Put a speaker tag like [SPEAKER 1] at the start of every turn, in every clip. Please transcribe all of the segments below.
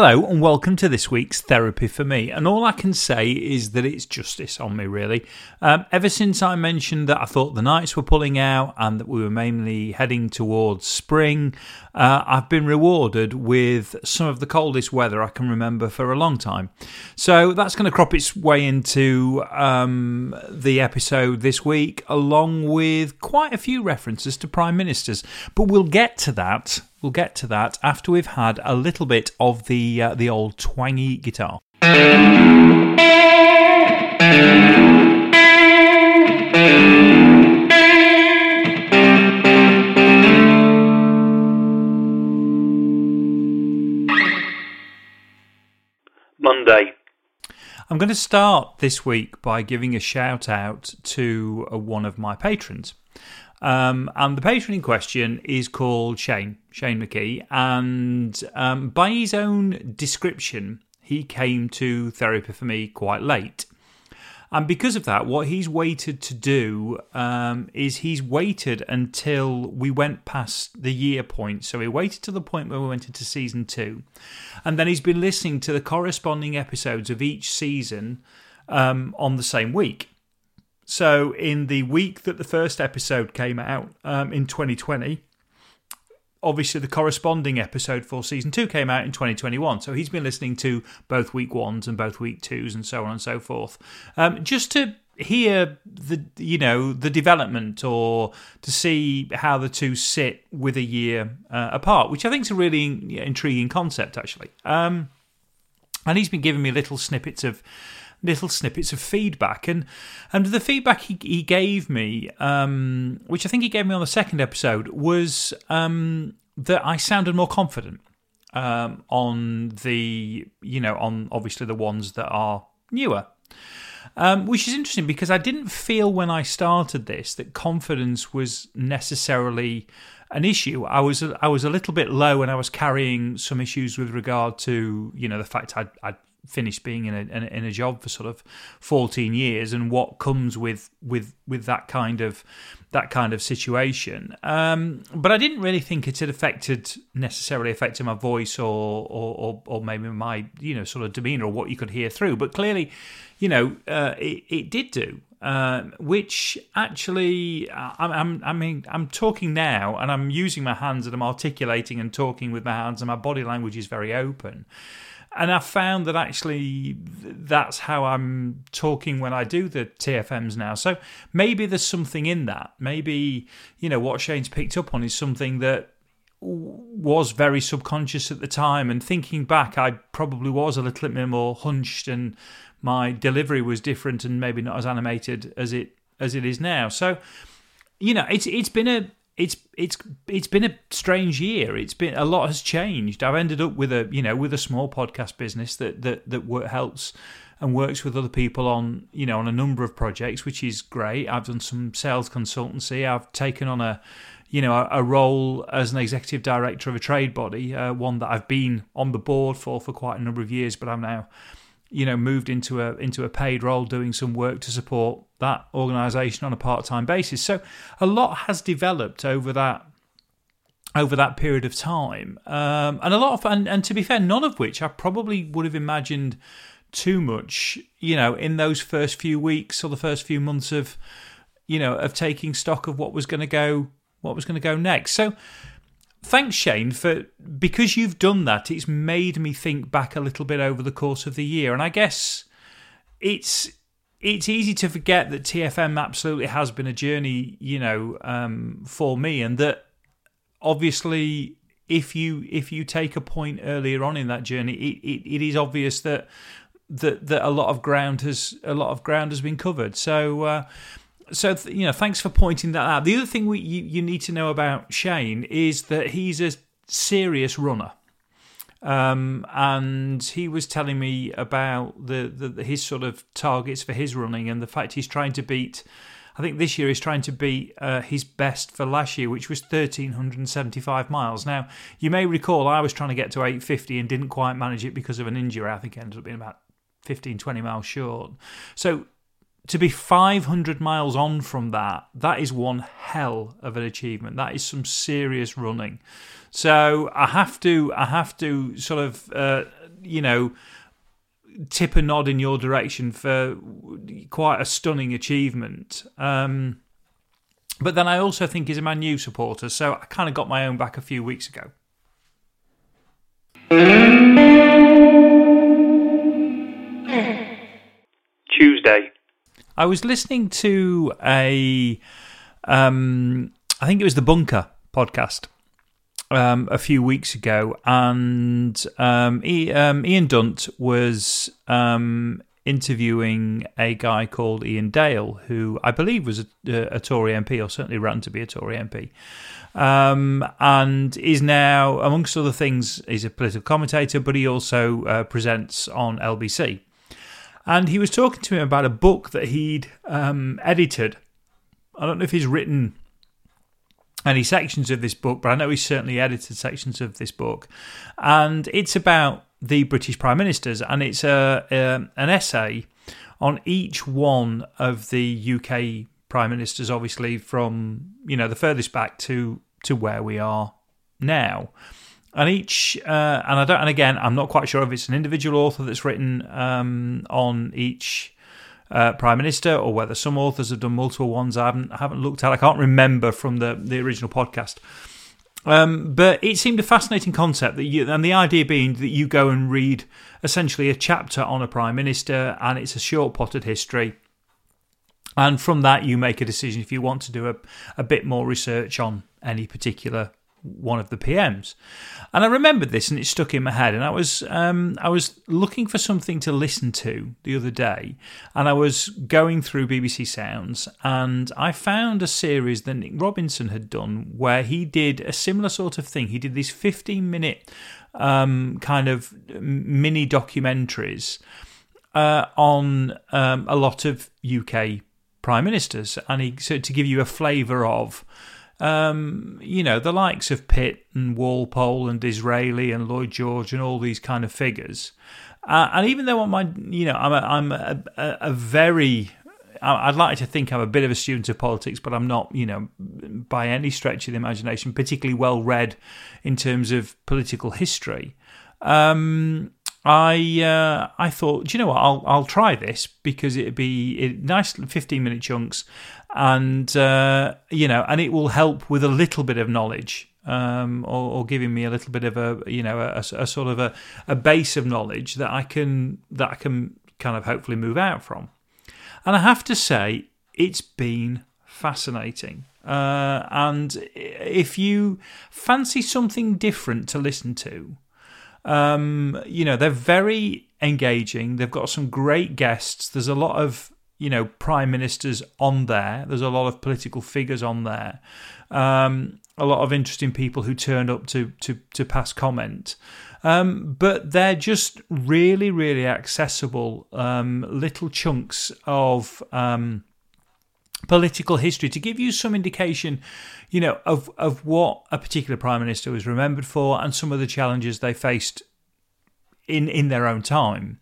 [SPEAKER 1] Hello, and welcome to this week's Therapy for Me. And all I can say is that it's justice on me, really. Um, ever since I mentioned that I thought the nights were pulling out and that we were mainly heading towards spring, uh, I've been rewarded with some of the coldest weather I can remember for a long time. So that's going to crop its way into um, the episode this week, along with quite a few references to prime ministers. But we'll get to that. We'll get to that after we've had a little bit of the uh, the old twangy guitar.
[SPEAKER 2] Monday.
[SPEAKER 1] I'm going to start this week by giving a shout out to uh, one of my patrons. Um, and the patron in question is called Shane, Shane McKee. And um, by his own description, he came to therapy for me quite late. And because of that, what he's waited to do um, is he's waited until we went past the year point. So he waited to the point where we went into season two. And then he's been listening to the corresponding episodes of each season um, on the same week. So in the week that the first episode came out um, in 2020, obviously the corresponding episode for season two came out in 2021 so he's been listening to both week ones and both week twos and so on and so forth. Um, just to hear the you know the development or to see how the two sit with a year uh, apart which i think is a really intriguing concept actually. Um, and he's been giving me little snippets of little snippets of feedback. And and the feedback he, he gave me, um, which I think he gave me on the second episode, was um, that I sounded more confident um, on the, you know, on obviously the ones that are newer. Um, which is interesting because I didn't feel when I started this that confidence was necessarily an issue. I was I was a little bit low and I was carrying some issues with regard to you know the fact I'd, I'd finished being in a, in a job for sort of 14 years and what comes with with with that kind of that kind of situation. Um, but I didn't really think it had affected necessarily affected my voice or, or or, or maybe my you know sort of demeanor or what you could hear through. But clearly you know uh, it, it did do uh, which actually I'm, I'm, I mean I'm talking now and I'm using my hands and I'm articulating and talking with my hands and my body language is very open and I found that actually that's how I'm talking when I do the TFMs now. So maybe there's something in that. Maybe you know what Shane's picked up on is something that was very subconscious at the time. And thinking back, I probably was a little bit more hunched, and my delivery was different, and maybe not as animated as it as it is now. So you know, it's it's been a it's it's it's been a strange year. It's been a lot has changed. I've ended up with a you know with a small podcast business that that that work, helps and works with other people on you know on a number of projects, which is great. I've done some sales consultancy. I've taken on a you know a, a role as an executive director of a trade body, uh, one that I've been on the board for for quite a number of years, but I'm now you know moved into a into a paid role doing some work to support that organization on a part-time basis. So a lot has developed over that over that period of time. Um, and a lot of and, and to be fair none of which i probably would have imagined too much you know in those first few weeks or the first few months of you know of taking stock of what was going to go what was going to go next. So thanks Shane for because you've done that it's made me think back a little bit over the course of the year. And I guess it's it's easy to forget that TFM absolutely has been a journey you know um, for me and that obviously if you if you take a point earlier on in that journey it, it, it is obvious that that that a lot of ground has a lot of ground has been covered. So uh, so you know, thanks for pointing that out. The other thing we, you, you need to know about Shane is that he's a serious runner. Um, and he was telling me about the, the his sort of targets for his running and the fact he's trying to beat. I think this year he's trying to beat uh, his best for last year, which was 1,375 miles. Now, you may recall I was trying to get to 850 and didn't quite manage it because of an injury. I think it ended up being about 15, 20 miles short. So to be 500 miles on from that, that is one hell of an achievement. That is some serious running. So I have to, I have to sort of uh, you know, tip a nod in your direction for quite a stunning achievement. Um, but then I also think he's a Man U supporter, so I kind of got my own back a few weeks ago.
[SPEAKER 2] Tuesday.
[SPEAKER 1] I was listening to a, um, I think it was the Bunker podcast um, a few weeks ago, and um, um Ian Dunt was um, interviewing a guy called Iain Dale, who I believe was a, a Tory MP, or certainly ran to be a Tory MP. Um, and is now, amongst other things, he's a political commentator, but he also uh, presents on LBC. And he was talking to me about a book that he'd um, edited. I don't know if he's written any sections of this book, but I know he's certainly edited sections of this book. And it's about the British Prime Ministers, and it's a, a an essay on each one of the UK Prime Ministers, obviously from you know the furthest back to to where we are now. And each, uh, and I don't, and again, I'm not quite sure if it's an individual author that's written um, on each uh, prime minister, or whether some authors have done multiple ones. I haven't haven't looked at. I can't remember from the the original podcast. Um, but it seemed a fascinating concept that you, and the idea being that you go and read essentially a chapter on a prime minister, and it's a short potted history. And from that, you make a decision if you want to do a, a bit more research on any particular one of the PMs. And I remembered this and it stuck in my head. And I was um, I was looking for something to listen to the other day, and I was going through BBC Sounds, and I found a series that Nick Robinson had done where he did a similar sort of thing. He did these 15 minute um, kind of mini documentaries uh, on um, a lot of UK prime ministers, and he so to give you a flavour of um, you know, the likes of Pitt and Walpole and Disraeli and Lloyd George and all these kind of figures. Uh, and even though I'm, you know, I'm a, I'm a, a, a very I'd like to think I'm a bit of a student of politics, but I'm not, you know, by any stretch of the imagination, particularly well read in terms of political history. Um, I uh, I thought, do you know what? I'll I'll try this because it'd be nice, fifteen minute chunks, and uh, you know, and it will help with a little bit of knowledge, um, or, or, giving me a little bit of a you know a, a, sort of a, a base of knowledge that I can that I can kind of hopefully move out from. And I have to say, it's been fascinating. Uh, and if you fancy something different to listen to, um, you know, they're very engaging. They've got some great guests. There's a lot of you know prime ministers on there. There's a lot of political figures on there. Um, a lot of interesting people who turned up to to to pass comment. Um, but they're just really, really accessible um, little chunks of um, political history to give you some indication, you know, of of what a particular prime minister was remembered for and some of the challenges they faced in in their own time.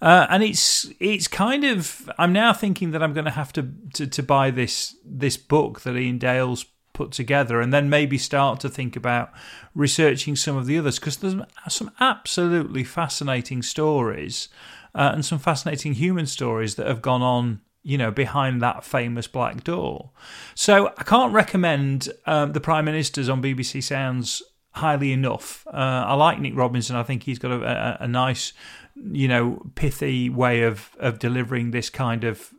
[SPEAKER 1] Uh, and it's it's kind of I'm now thinking that I'm going to have to, to to buy this this book that Iain Dale's put together, and then maybe start to think about researching some of the others because there's some absolutely fascinating stories uh, and some fascinating human stories that have gone on you know, behind that famous black door. So I can't recommend um, the Prime Ministers on BBC Sounds highly enough. Uh, I like Nick Robinson. I think he's got a, a, a, nice, you know, pithy way of of delivering this kind of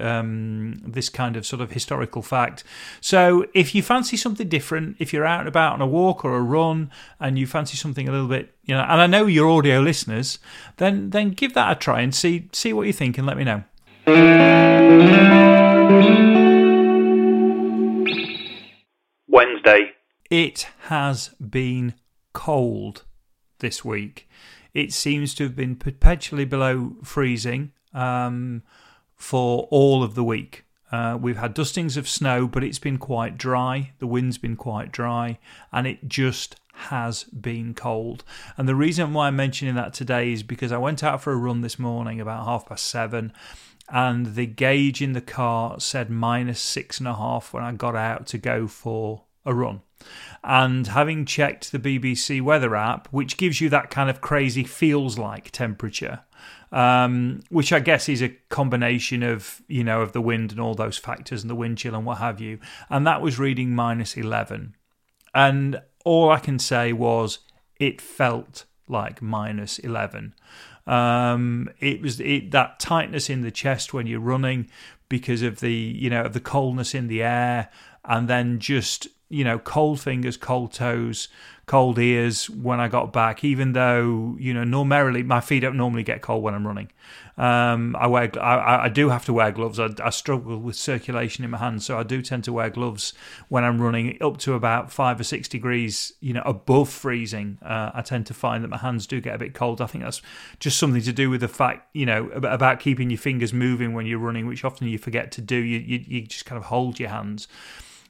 [SPEAKER 1] um, this kind of sort of historical fact. So if you fancy something different, if you're out and about on a walk or a run, and you fancy something a little bit, you know, and I know you're audio listeners, then then give that a try and see see what you think and let me know.
[SPEAKER 2] Wednesday.
[SPEAKER 1] It has been cold this week. It seems to have been perpetually below freezing um, for all of the week. Uh, we've had dustings of snow, but it's been quite dry. The wind's been quite dry, and it just has been cold. And the reason why I'm mentioning that today is because I went out for a run this morning about half past seven, and the gauge in the car said minus six and a half when I got out to go for a run. And having checked the BBC weather app, which gives you that kind of crazy feels like temperature, um, which I guess is a combination of you know of the wind and all those factors and the wind chill and what have you. And that was reading minus eleven, and all I can say was it felt like minus eleven. Um, it was it, that tightness in the chest when you're running because of the you know of the coldness in the air, and then just you know cold fingers, cold toes, cold ears when I got back. Even though you know normally my feet don't normally get cold when I'm running. Um, I wear I, I do have to wear gloves. I, I, struggle with circulation in my hands, so I do tend to wear gloves when I'm running up to about five or six degrees, you know, above freezing. Uh, I tend to find that my hands do get a bit cold. I think that's just something to do with the fact, you know, about keeping your fingers moving when you're running, which often you forget to do. You you, you just kind of hold your hands.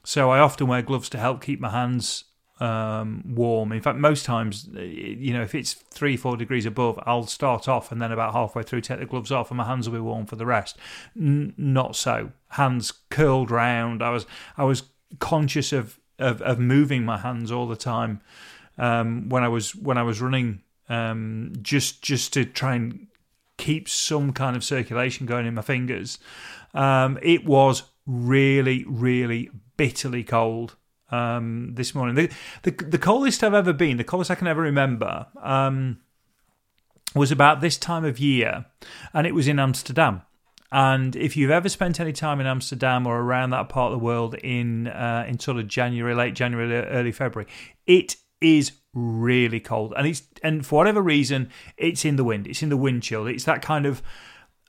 [SPEAKER 1] So I often wear gloves to help keep my hands um, warm. In fact, most times, you know, if it's three, four degrees above, I'll start off and then about halfway through take the gloves off and my hands will be warm for the rest. N- not so. Hands curled round. I was I was conscious of of, of moving my hands all the time um, when I was when I was running, um, just just to try and keep some kind of circulation going in my fingers. Um, it was really, really bitterly cold um, this morning. The, the, the coldest I've ever been, the coldest I can ever remember, um, was about this time of year, and it was in Amsterdam. And if you've ever spent any time in Amsterdam or around that part of the world in uh, in sort of January, late January, early February, it is really cold, and it's and for whatever reason, it's in the wind. It's in the wind chill. It's that kind of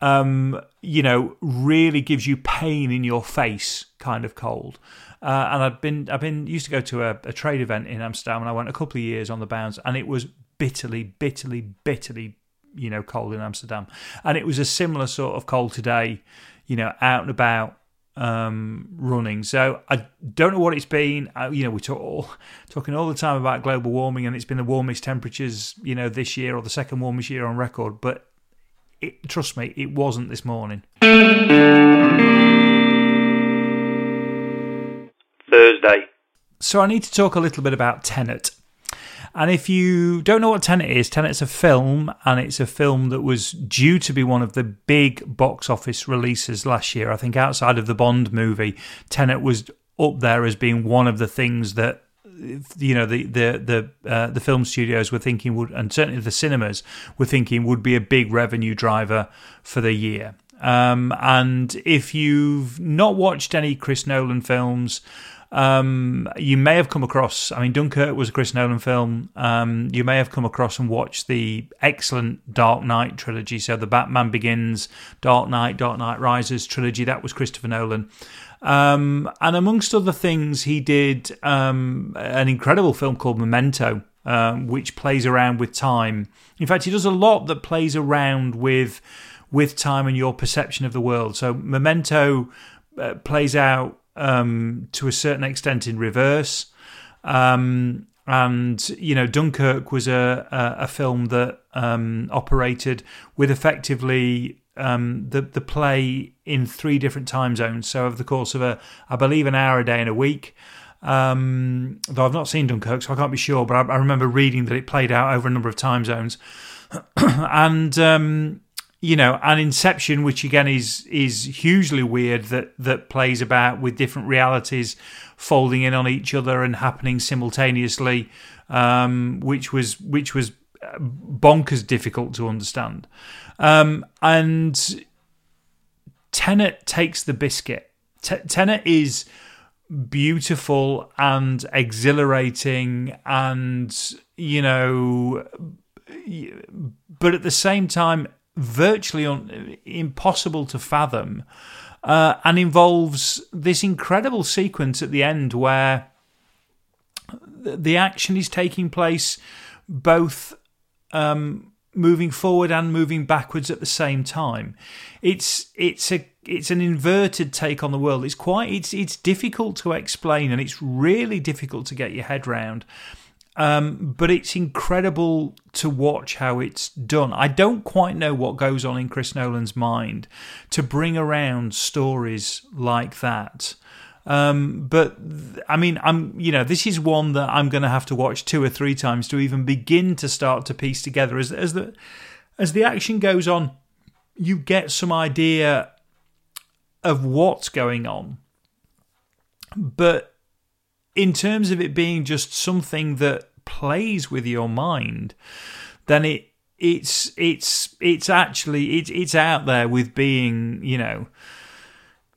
[SPEAKER 1] um, you know, really gives you pain in your face kind of cold. Uh, and I've been I've been used to go to a, a, trade event in Amsterdam, and I went a couple of years on the bounds, and it was bitterly, bitterly, bitterly, you know, cold in Amsterdam, and it was a similar sort of cold today, you know, out and about um, running. So I don't know what it's been. I, you know, we're talk, all, talking all the time about global warming, and it's been the warmest temperatures, you know, this year or the second warmest year on record. But it, trust me, it wasn't this morning.
[SPEAKER 2] Thursday.
[SPEAKER 1] So I need to talk a little bit about Tenet. And if you don't know what Tenet is, Tenet's a film, and it's a film that was due to be one of the big box office releases last year. I think outside of the Bond movie, Tenet was up there as being one of the things that you know the the the uh, the film studios were thinking would, and certainly the cinemas were thinking would be a big revenue driver for the year. Um, and if you've not watched any Chris Nolan films, um, you may have come across. I mean, Dunkirk was a Chris Nolan film. Um, you may have come across and watched the excellent Dark Knight trilogy. So the Batman Begins, Dark Knight, Dark Knight Rises trilogy. That was Christopher Nolan. Um, and amongst other things, he did um, an incredible film called Memento, um, which plays around with time. In fact, he does a lot that plays around with with time and your perception of the world. So Memento uh, plays out um, to a certain extent in reverse. Um, and you know, Dunkirk was a a, a film that um, operated with effectively um, the the play in three different time zones. So over the course of a, I believe, an hour a day in a week. Um, though I've not seen Dunkirk, so I can't be sure. But I, I remember reading that it played out over a number of time zones, and um, you know, an Inception, which again is is hugely weird that that plays about with different realities folding in on each other and happening simultaneously, um, which was which was bonkers difficult to understand. Um, and Tenet takes the biscuit. T- Tenet is beautiful and exhilarating and you know but at the same time virtually un- impossible to fathom, uh, and involves this incredible sequence at the end where the action is taking place both um, moving forward and moving backwards at the same time. It's it's a it's an inverted take on the world. It's quite it's it's difficult to explain and it's really difficult to get your head round. Um, but it's incredible to watch how it's done. I don't quite know what goes on in Chris Nolan's mind to bring around stories like that. Um, but I mean, I'm you know this is one that I'm going to have to watch two or three times to even begin to start to piece together as as the as the action goes on. You get some idea of what's going on, but in terms of it being just something that plays with your mind, then it it's it's it's actually it's it's out there with being you know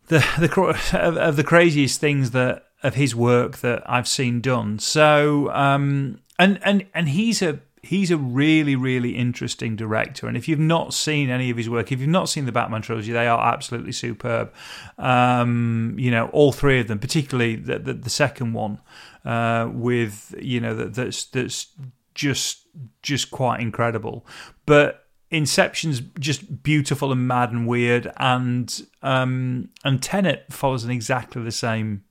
[SPEAKER 1] the the of, of the craziest things that of his work that I've seen done. So um, and and and he's a he's a really really interesting director. And if you've not seen any of his work if you've not seen the batman trilogy they are absolutely superb. Um, you know all three of them particularly the, the, the second one uh, with you know that, that's that's just just quite incredible. But Inception's just beautiful and mad and weird, and um, and Tenet follows in exactly the same,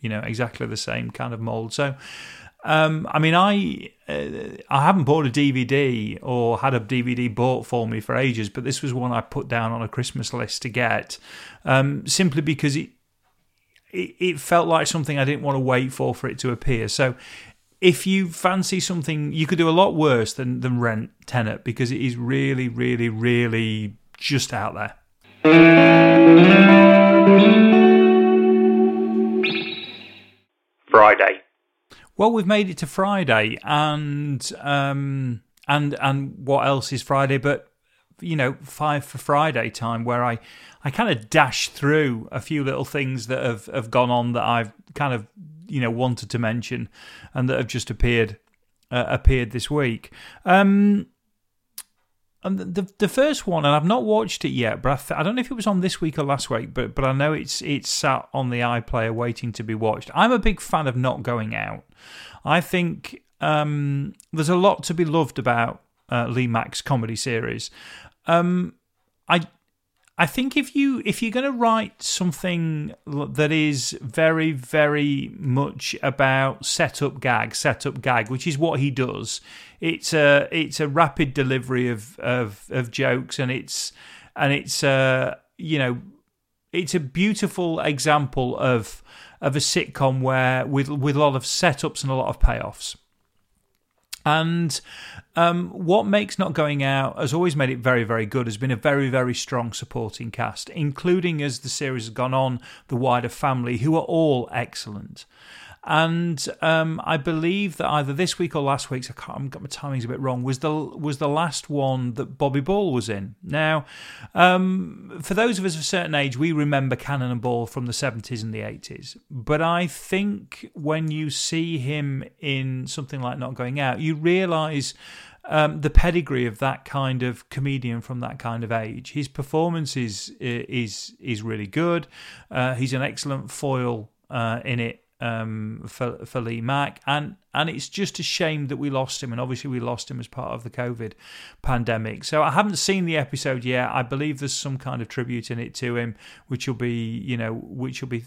[SPEAKER 1] you know, exactly the same kind of mold. So, um, I mean, I uh, I haven't bought a DVD or had a DVD bought for me for ages, but this was one I put down on a Christmas list to get, um, simply because it, it it felt like something I didn't want to wait for for it to appear. So if you fancy something, you could do a lot worse than, than rent Tenet because it is really, really, really just out there.
[SPEAKER 2] Friday.
[SPEAKER 1] Well, we've made it to Friday, and um, and and what else is Friday? But you know, five for Friday time, where I I kind of dash through a few little things that have have gone on that I've kind of you know wanted to mention and that have just appeared uh, appeared this week. Um, and the the first one, and I've not watched it yet, but I, th- I, don't know if it was on this week or last week, but but I know it's it's sat on the iPlayer waiting to be watched. I'm a big fan of not going out. I think um, there's a lot to be loved about uh, Lee Mack's comedy series. Um, I I think if you if you're going to write something that is very very much about setup gag setup gag, which is what he does, it's a it's a rapid delivery of of, of jokes and it's and it's uh you know it's a beautiful example of of a sitcom where with with a lot of setups and a lot of payoffs. And um, what makes Not Going Out has always made it very, very good, has been a very, very strong supporting cast, including as the series has gone on, the wider family, who are all excellent. And um, I believe that either this week or last week's, I can't, I've got my timings a bit wrong, was the was the last one that Bobby Ball was in. Now, um, for those of us of a certain age, we remember Cannon and Ball from the 70s and the 80s. But I think when you see him in something like Not Going Out, you realise um, the pedigree of that kind of comedian from that kind of age. His performance is is is really good. Uh, he's an excellent foil uh, in it um, for for Lee Mack, and and it's just a shame that we lost him, and obviously we lost him as part of the COVID pandemic. So I haven't seen the episode yet. I believe there's some kind of tribute in it to him, which will be you know which will be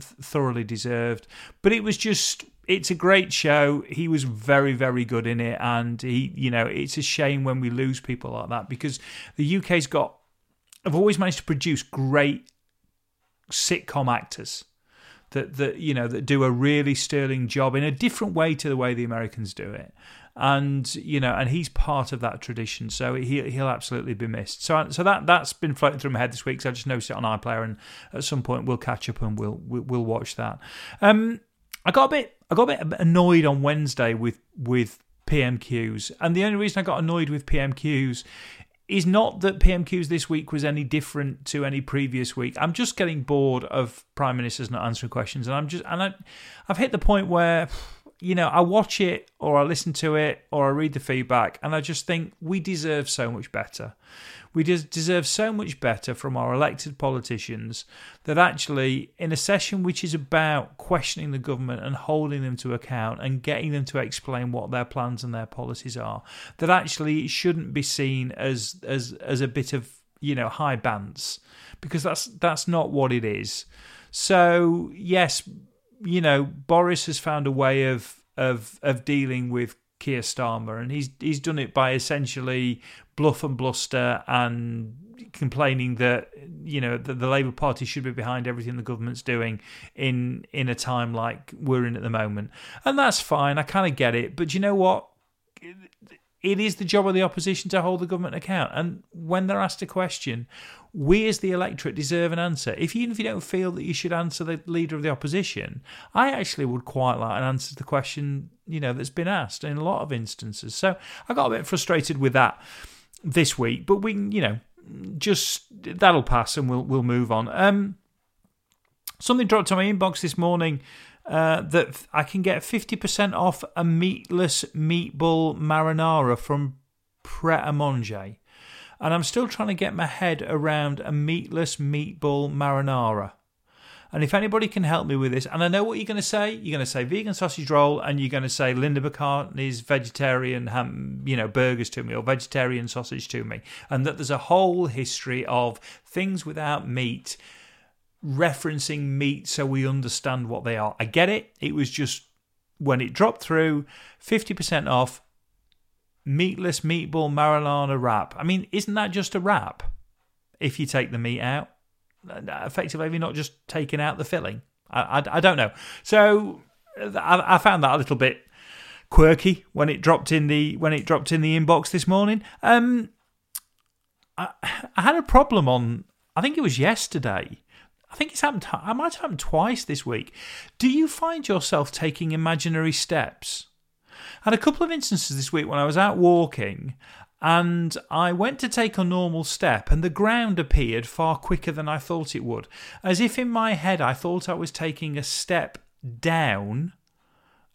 [SPEAKER 1] thoroughly deserved. But it was just it's a great show. He was very, very good in it, and he, you know, it's a shame when we lose people like that because the UK's got, have always managed to produce great sitcom actors that that you know that do a really sterling job in a different way to the way the Americans do it. And you know, and he's part of that tradition, so he he'll absolutely be missed. So so that that's been floating through my head this week. So I just noticed it on iPlayer, and at some point we'll catch up and we'll we'll, watch that. Um, I got a bit I got a bit annoyed on Wednesday with with PMQs, and the only reason I got annoyed with PMQs is not that PMQs this week was any different to any previous week. I'm just getting bored of prime ministers not answering questions, and I'm just and I, I've hit the point where you know I watch it or I listen to it or I read the feedback, and I just think we deserve so much better. We deserve so much better from our elected politicians that actually, in a session which is about questioning the government and holding them to account and getting them to explain what their plans and their policies are, that actually it shouldn't be seen as as as a bit of you know high bants because that's that's not what it is. So yes, you know Boris has found a way of of of dealing with Keir Starmer, and he's he's done it by essentially bluff and bluster and complaining that you know the, the Labour Party should be behind everything the government's doing in in a time like we're in at the moment, and that's fine. I kind of get it, but you know what? It is the job of the opposition to hold the government account, and when they're asked a question, we as the electorate deserve an answer. If even if you don't feel that you should answer the leader of the opposition, I actually would quite like an answer to the question you know that's been asked in a lot of instances. So I got a bit frustrated with that this week, but we can you know just that'll pass and we'll we'll move on. Um, something dropped on my inbox this morning. Uh, that I can get 50% off a meatless meatball marinara from Pret a Manger and I'm still trying to get my head around a meatless meatball marinara. And if anybody can help me with this, and I know what you're going to say, you're going to say vegan sausage roll, and you're going to say Linda McCartney's vegetarian ham, you know, burgers to me or vegetarian sausage to me, and that there's a whole history of things without meat, referencing meat so we understand what they are. I get it. It was just when it dropped through, 50% off, meatless meatball marinara wrap. I mean, isn't that just a wrap if you take the meat out? Effectively, you not just taken out the filling? I, I, I don't know. So I, I, found that a little bit quirky when it dropped in the when it dropped in the inbox this morning. Um, I, I had a problem on. I think it was yesterday. I think it's happened. I might have happened twice this week. Do you find yourself taking imaginary steps? I had a couple of instances this week when I was out walking and I went to take a normal step, and the ground appeared far quicker than I thought it would. As if in my head I thought I was taking a step down,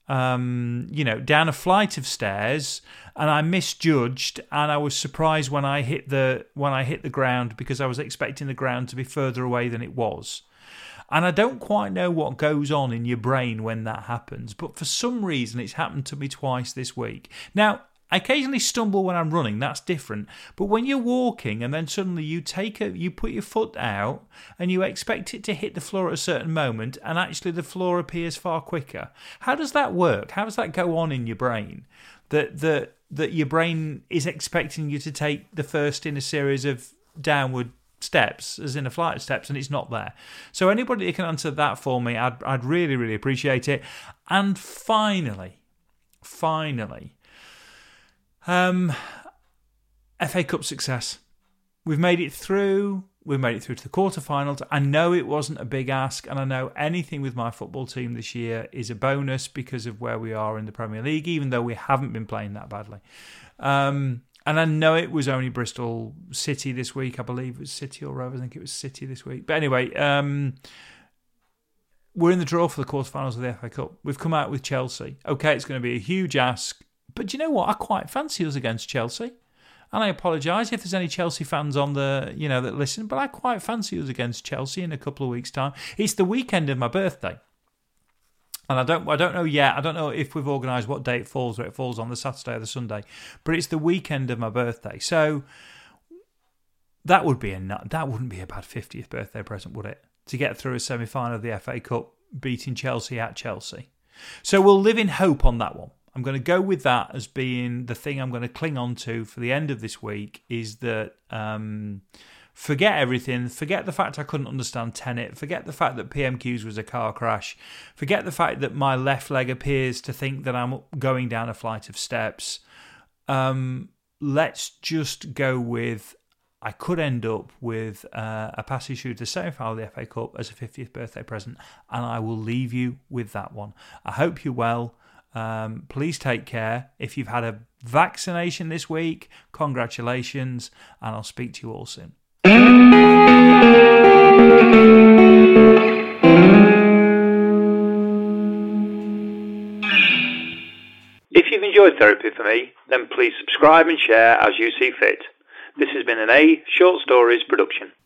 [SPEAKER 1] um, you know, down a flight of stairs, and I misjudged, and I was surprised when I hit the when I hit the ground because I was expecting the ground to be further away than it was. And I don't quite know what goes on in your brain when that happens, but for some reason it's happened to me twice this week. Now, I occasionally stumble when I'm running, that's different. But when you're walking and then suddenly you take a you put your foot out and you expect it to hit the floor at a certain moment and actually the floor appears far quicker. How does that work? How does that go on in your brain? That that that your brain is expecting you to take the first in a series of downward steps, as in a flight of steps, and it's not there. So anybody that can answer that for me, I'd, I'd really, really appreciate it. And finally, finally, um, FA Cup success. We've made it through. We've made it through to the quarterfinals. I know it wasn't a big ask, and I know anything with my football team this year is a bonus because of where we are in the Premier League, even though we haven't been playing that badly. Um, and I know it was only Bristol City this week. I believe it was City or Rovers. I think it was City this week. But anyway, um, we're in the draw for the quarterfinals of the FA Cup. We've come out with Chelsea. Okay, it's going to be a huge ask. But do you know what? I quite fancy us against Chelsea. And I apologise if there's any Chelsea fans on the, you know, that listen, but I quite fancy us against Chelsea in a couple of weeks' time. It's the weekend of my birthday and I don't I don't know yet. I don't know if we've organised what day it falls, whether it falls on the Saturday or the Sunday, but it's the weekend of my birthday, so that would be a that wouldn't be a bad fiftieth birthday present, would it? To get through a semi final of the FA Cup, beating Chelsea at Chelsea. So we'll live in hope on that one. I'm going to go with that as being the thing I'm going to cling on to for the end of this week. Is that um, Forget everything. Forget the fact I couldn't understand Tenet. Forget the fact that PMQs was a car crash. Forget the fact that my left leg appears to think that I'm going down a flight of steps. Um, let's just go with I could end up with uh, a through the semi final of the FA Cup as a 50th birthday present, and I will leave you with that one. I hope you're well. Um, please take care. If you've had a vaccination this week, congratulations, and I'll speak to you all soon. If you've enjoyed Therapy for Me, then please subscribe and share as you see fit. This has been an A Short Stories production.